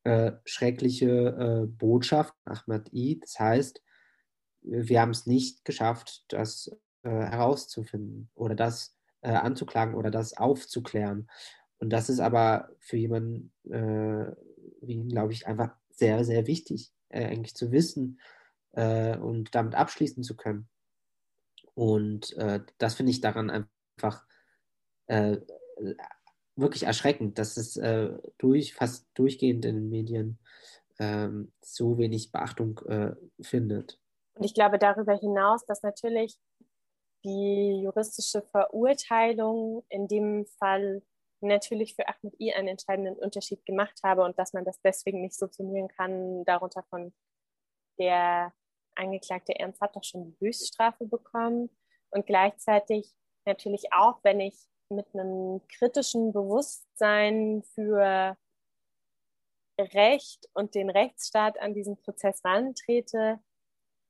äh, schreckliche äh, Botschaft, Ahmad I. Das heißt, wir haben es nicht geschafft, das äh, herauszufinden oder das äh, anzuklagen oder das aufzuklären. Und das ist aber für jemanden äh, wie ihn, glaube ich, einfach sehr, sehr wichtig, äh, eigentlich zu wissen und damit abschließen zu können. Und das finde ich daran einfach äh, wirklich erschreckend, dass es äh, durch, fast durchgehend in den Medien ähm, so wenig Beachtung äh, findet. Und ich glaube darüber hinaus, dass natürlich die juristische Verurteilung in dem Fall natürlich für Ahmed I einen entscheidenden Unterschied gemacht habe und dass man das deswegen nicht subsumieren kann, darunter von der Angeklagte Ernst hat doch schon die Höchststrafe bekommen. Und gleichzeitig natürlich auch, wenn ich mit einem kritischen Bewusstsein für Recht und den Rechtsstaat an diesen Prozess rantrete,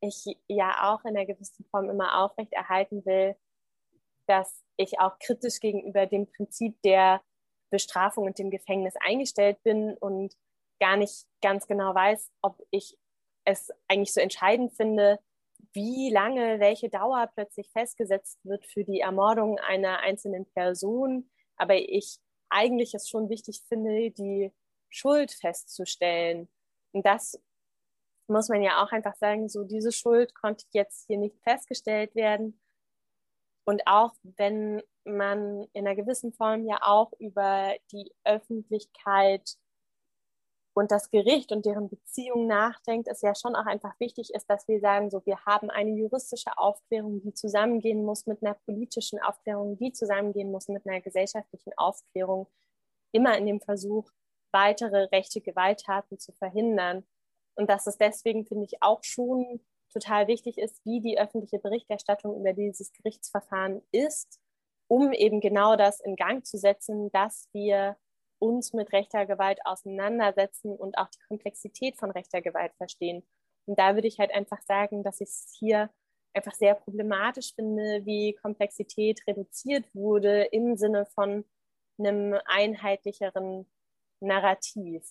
ich ja auch in einer gewissen Form immer aufrechterhalten will, dass ich auch kritisch gegenüber dem Prinzip der Bestrafung und dem Gefängnis eingestellt bin und gar nicht ganz genau weiß, ob ich es eigentlich so entscheidend finde, wie lange welche Dauer plötzlich festgesetzt wird für die Ermordung einer einzelnen Person. Aber ich eigentlich es schon wichtig finde, die Schuld festzustellen. Und das muss man ja auch einfach sagen, so diese Schuld konnte jetzt hier nicht festgestellt werden. Und auch wenn man in einer gewissen Form ja auch über die Öffentlichkeit und das Gericht und deren Beziehung nachdenkt, ist ja schon auch einfach wichtig ist, dass wir sagen, so wir haben eine juristische Aufklärung, die zusammengehen muss mit einer politischen Aufklärung, die zusammengehen muss mit einer gesellschaftlichen Aufklärung, immer in dem Versuch, weitere rechte Gewalttaten zu verhindern. Und dass es deswegen, finde ich, auch schon total wichtig ist, wie die öffentliche Berichterstattung über dieses Gerichtsverfahren ist, um eben genau das in Gang zu setzen, dass wir uns mit rechter Gewalt auseinandersetzen und auch die Komplexität von rechter Gewalt verstehen. Und da würde ich halt einfach sagen, dass ich es hier einfach sehr problematisch finde, wie Komplexität reduziert wurde im Sinne von einem einheitlicheren Narrativ.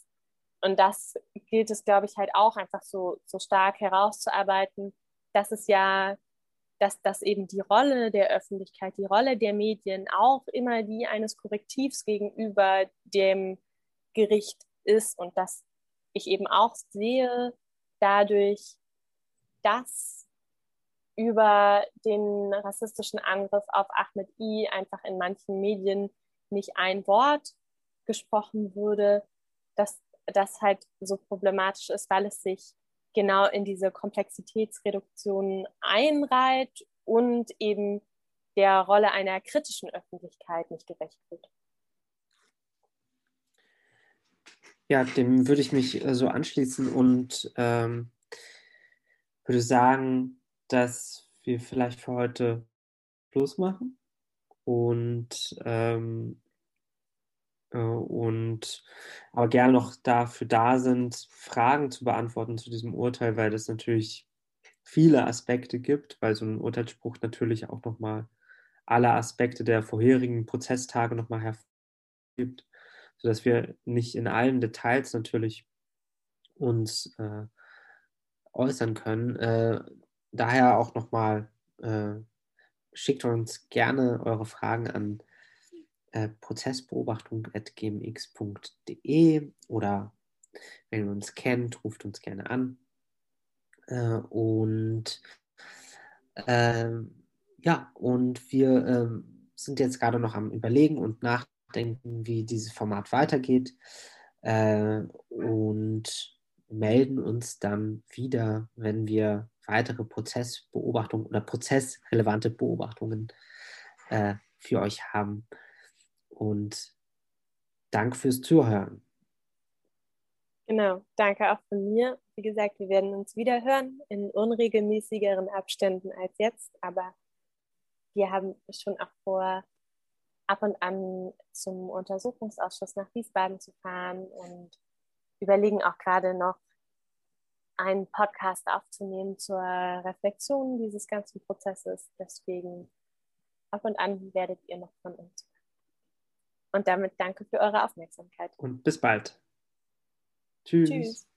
Und das gilt es, glaube ich, halt auch einfach so, so stark herauszuarbeiten, dass es ja dass das eben die Rolle der Öffentlichkeit, die Rolle der Medien auch immer die eines Korrektivs gegenüber dem Gericht ist und dass ich eben auch sehe, dadurch, dass über den rassistischen Angriff auf Ahmed I einfach in manchen Medien nicht ein Wort gesprochen wurde, dass das halt so problematisch ist, weil es sich genau in diese Komplexitätsreduktion einreiht und eben der Rolle einer kritischen Öffentlichkeit nicht gerecht wird. Ja, dem würde ich mich äh, so anschließen und ähm, würde sagen, dass wir vielleicht für heute Schluss machen und ähm, äh, und aber gerne noch dafür da sind, Fragen zu beantworten zu diesem Urteil, weil das natürlich viele Aspekte gibt, weil so ein Urteilsspruch natürlich auch nochmal alle Aspekte der vorherigen Prozesstage nochmal hervorgibt, sodass wir nicht in allen Details natürlich uns äh, äußern können. Äh, daher auch nochmal, äh, schickt uns gerne eure Fragen an äh, prozessbeobachtung.gmx.de oder wenn ihr uns kennt, ruft uns gerne an. Äh, und ähm, ja, und wir ähm, sind jetzt gerade noch am Überlegen und nachdenken, wie dieses Format weitergeht äh, und melden uns dann wieder, wenn wir weitere Prozessbeobachtungen oder prozessrelevante Beobachtungen äh, für euch haben. Und Danke fürs Zuhören. Genau, danke auch von mir. Wie gesagt, wir werden uns wieder hören in unregelmäßigeren Abständen als jetzt, aber wir haben schon auch vor, ab und an zum Untersuchungsausschuss nach Wiesbaden zu fahren und überlegen auch gerade noch, einen Podcast aufzunehmen zur Reflexion dieses ganzen Prozesses. Deswegen ab und an werdet ihr noch von uns. Und damit danke für eure Aufmerksamkeit. Und bis bald. Tschüss. Tschüss.